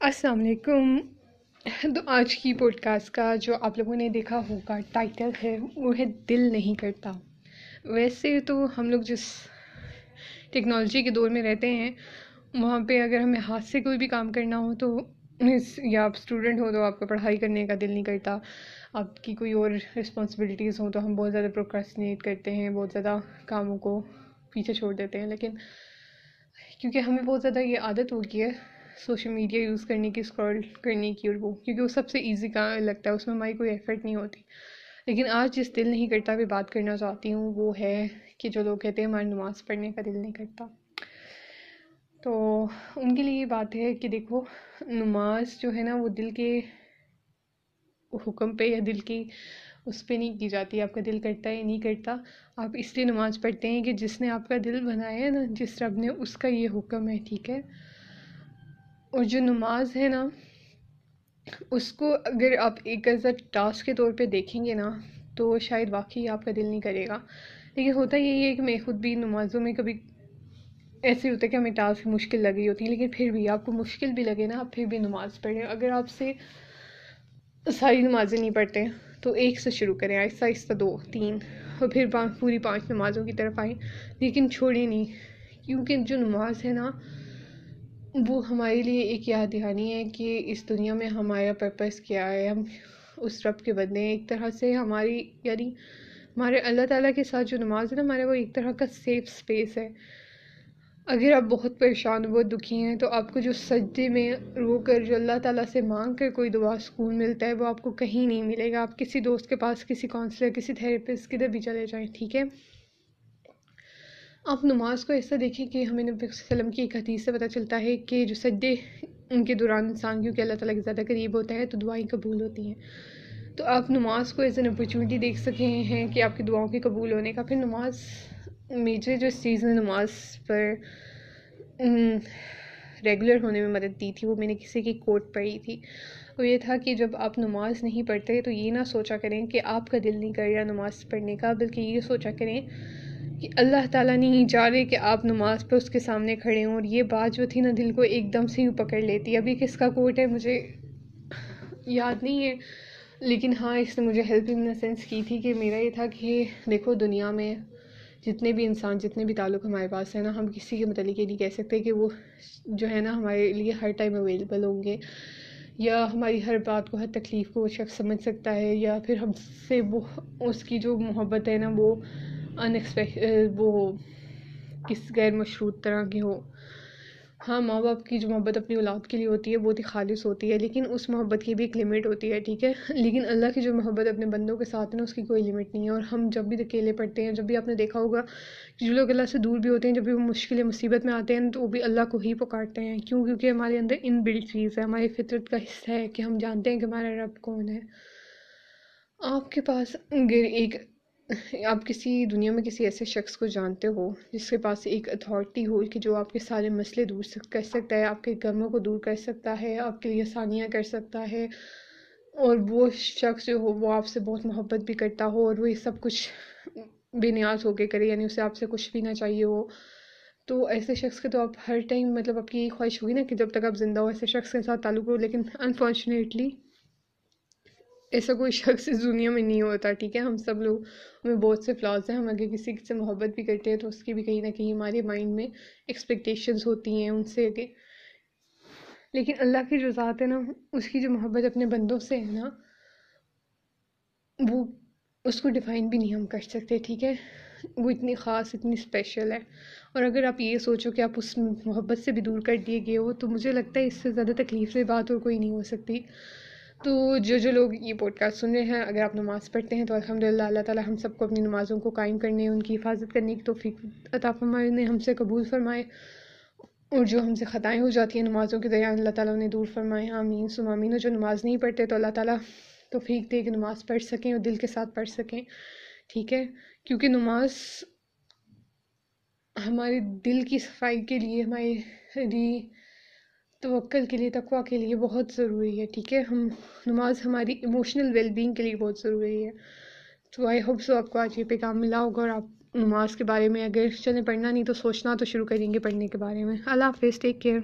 السلام علیکم۔ تو آج کی پوڈ کاسٹ کا جو آپ لوگوں نے دیکھا ہوگا ٹائٹل ہے، وہ ہے دل نہیں کرتا۔ ویسے تو ہم لوگ جس ٹیکنالوجی کے دور میں رہتے ہیں، وہاں پہ اگر ہمیں ہاتھ سے کوئی بھی کام کرنا ہو تو یا آپ اسٹوڈنٹ ہو تو آپ کا پڑھائی کرنے کا دل نہیں کرتا۔ آپ کی کوئی اور رسپانسبلٹیز ہوں تو ہم بہت زیادہ پروکرسنیٹ کرتے ہیں، بہت زیادہ کاموں کو پیچھے چھوڑ دیتے ہیں۔ لیکن کیونکہ ہمیں بہت زیادہ یہ عادت ہو گئی ہے سوشل میڈیا یوز کرنے کی، اسکرول کرنے کی اور وہ، کیونکہ وہ سب سے ایزی کا لگتا ہے، اس میں ہماری کوئی ایفرٹ نہیں ہوتی۔ لیکن آج جس دل نہیں کرتا بھی بات کرنا چاہتی ہوں، وہ ہے کہ جو لوگ کہتے ہیں، ہماری نماز پڑھنے کا دل نہیں کرتا۔ تو ان کے لیے یہ بات ہے کہ دیکھو، نماز جو ہے نا، وہ دل کے حکم پہ یا دل کی اس پہ نہیں کی جاتی۔ آپ کا دل کرتا ہے یا نہیں کرتا، آپ اس لیے نماز پڑھتے ہیں کہ جس نے آپ کا دل بنایا ہے نا، جس رب نے اس کا یہ حکم ہے، ٹھیک ہے؟ اور جو نماز ہے نا، اس کو اگر آپ ایک ایز اے ٹاسک کے طور پہ دیکھیں گے نا، تو شاید واقعی آپ کا دل نہیں کرے گا۔ لیکن ہوتا یہی ہے کہ میں خود بھی نمازوں میں کبھی ایسے ہوتا ہے کہ ہمیں ٹاسک مشکل لگی ہوتی ہیں لیکن پھر بھی آپ کو مشکل بھی لگے نا، آپ پھر بھی نماز پڑھیں۔ اگر آپ سے ساری نمازیں نہیں پڑھتے، تو ایک سے شروع کریں، آہستہ آہستہ دو، تین، اور پھر پوری پانچ نمازوں کی طرف آئیں۔ لیکن چھوڑیں نہیں، کیونکہ جو نماز ہے نا وہ ہمارے لیے ایک یاد دہانی ہے کہ اس دنیا میں ہمارا پرپس کیا ہے، ہم اس رب کے بندے ہیں، ایک طرح سے ہماری یعنی ہمارے اللہ تعالیٰ کے ساتھ جو نماز ہے نا ہمارا وہ ایک طرح کا سیف اسپیس ہے۔ اگر آپ بہت پریشان بہت دکھی ہیں تو آپ کو جو سجدے میں رو کر جو اللہ تعالیٰ سے مانگ کر کوئی دعا سکون ملتا ہے، وہ آپ کو کہیں نہیں ملے گا۔ آپ کسی دوست کے پاس، کسی کاؤنسلر کسی تھراپسٹ کدھر بھی چلے جائیں، ٹھیک ہے؟ آپ نماز کو ایسا دیکھیں کہ ہمیں نبی صلی اللہ علیہ وسلم کی ایک حدیث سے پتہ چلتا ہے کہ جو سجدے ان کے دوران انسان، کیونکہ اللہ تعالیٰ کے زیادہ قریب ہوتا ہے، تو دعائیں قبول ہوتی ہیں۔ تو آپ نماز کو ایز این اپرچونیٹی دیکھ سکے ہیں کہ آپ کی دعاؤں کے قبول ہونے کا۔ پھر نماز میجر جو چیز نے نماز پر ریگولر ہونے میں مدد دی تھی، وہ میں نے کسی کی کوٹ پڑھی تھی۔ وہ یہ تھا کہ جب آپ نماز نہیں پڑھتے تو یہ نہ سوچا کریں کہ آپ کا دل نہیں کر رہا نماز پڑھنے کا، بلکہ یہ سوچا کریں کہ اللہ تعالیٰ نہیں چاہ رہے کہ آپ نماز پہ اس کے سامنے کھڑے ہوں اور یہ بات جو تھی نا دل کو ایک دم سے ہی پکڑ لیتی ابھی کس کا کوٹ ہے مجھے یاد نہیں ہے، لیکن ہاں اس نے مجھے ہیلپ ان سینس کی تھی کہ میرا یہ تھا کہ دیکھو دنیا میں جتنے بھی انسان، جتنے بھی تعلق ہمارے پاس ہیں نا، ہم کسی کے متعلق یہ نہیں کہہ سکتے کہ وہ جو ہے نا ہمارے لیے ہر ٹائم اویلیبل ہوں گے۔ یا ہماری ہر بات کو، ہر تکلیف کو وہ شخص سمجھ سکتا ہے، یا پھر ہم سے وہ، اس کی جو محبت ہے نا، وہ انسپیکٹ وہ کس غیر مشروط طرح کی ہو ہاں ماں باپ کی جو محبت اپنی اولاد کے لیے ہوتی ہے، بہت ہی خالص ہوتی ہے، لیکن اس محبت کی بھی ایک لمٹ ہوتی ہے، ٹھیک ہے؟ لیکن اللہ کی جو محبت اپنے بندوں کے ساتھ ہے نا، اس کی کوئی لمٹ نہیں ہے۔ اور ہم جب بھی اکیلے پڑھتے ہیں، جب بھی آپ نے دیکھا ہوگا جو لوگ اللہ سے دور بھی ہوتے ہیں، جب بھی وہ مشکل مصیبت میں آتے ہیں، تو وہ بھی اللہ کو ہی پکارتے ہیں۔ کیوں؟ کیونکہ ہمارے اندر ان بلڈ چیز ہے، ہماری فطرت کا حصہ ہے کہ ہم جانتے ہیں کہ ہمارا رب کون ہے۔ آپ کے پاس اگر ایک آپ کسی دنیا میں کسی ایسے شخص کو جانتے ہو، جس کے پاس ایک اتھارٹی ہو کہ جو آپ کے سارے مسئلے دور کر سکتا ہے، آپ کے غموں کو دور کر سکتا ہے، آپ کے لیے آسانیاں کر سکتا ہے، اور وہ شخص جو ہو، وہ آپ سے بہت محبت بھی کرتا ہو اور وہ یہ سب کچھ بے نیاز ہو کے کرے یعنی اسے آپ سے کچھ بھی نہ چاہیے ہو۔ تو ایسے شخص کے تو آپ ہر ٹائم مطلب آپ کی یہ خواہش ہوگی نا کہ جب تک آپ زندہ ہو، ایسے شخص کے ساتھ تعلق ہو لیکن انفارچونیٹلی ایسا کوئی شخص اس دنیا میں نہیں ہوتا، ٹھیک ہے؟ ہم سب لوگ، ہمیں بہت سے فلاز ہیں، ہم اگر کسی سے محبت بھی کرتے ہیں تو اس کی بھی کہیں نہ کہیں ہمارے مائنڈ میں ایکسپیکٹیشنز ہوتی ہیں ان سے کہ۔ لیکن اللہ کی جو ذات ہے نا، اس کی جو محبت اپنے بندوں سے ہے نا، وہ اس کو ڈیفائن بھی نہیں ہم کر سکتے، ٹھیک ہے؟ وہ اتنی خاص، اتنی اسپیشل ہے۔ اور اگر آپ یہ سوچو کہ آپ اس محبت سے بھی دور کر دیے گئے ہو، تو مجھے لگتا ہے اس سے زیادہ تکلیف سے بات اور کوئی نہیں ہو سکتی۔ تو جو جو لوگ یہ پوڈ کاسٹ سن رہے ہیں، اگر آپ نماز پڑھتے ہیں تو الحمد للہ اللہ تعالیٰ ہم سب کو اپنی نمازوں کو قائم کرنے، ان کی حفاظت کرنے کی توفیق عطا فرمائے نے ہم سے قبول فرمائے اور جو ہم سے خطائیں ہو جاتی ہیں نمازوں کے درمیان، اللہ تعالیٰ نے دور فرمائے، آمین سم آمین۔ اور جو نماز نہیں پڑھتے تو اللہ تعالیٰ توفیق دے کہ نماز پڑھ سکیں اور دل کے ساتھ پڑھ سکیں۔ ٹھیک ہے؟ کیونکہ نماز ہمارے دل کی صفائی کے لیے، ہماری توکل کے لیے تقوا کے لیے بہت ضروری ہے، ٹھیک ہے؟ ہم نماز ہماری ایموشنل ویل بینگ کے لیے بہت ضروری ہے۔ تو آئی ہوپ سو آپ کو آج یہ پیغام ملا ہوگا اور آپ نماز کے بارے میں اگر چلیں پڑھنا، نہیں تو سوچنا تو شروع کریں گے پڑھنے کے بارے میں۔ اللہ حافظ ٹیک کیئر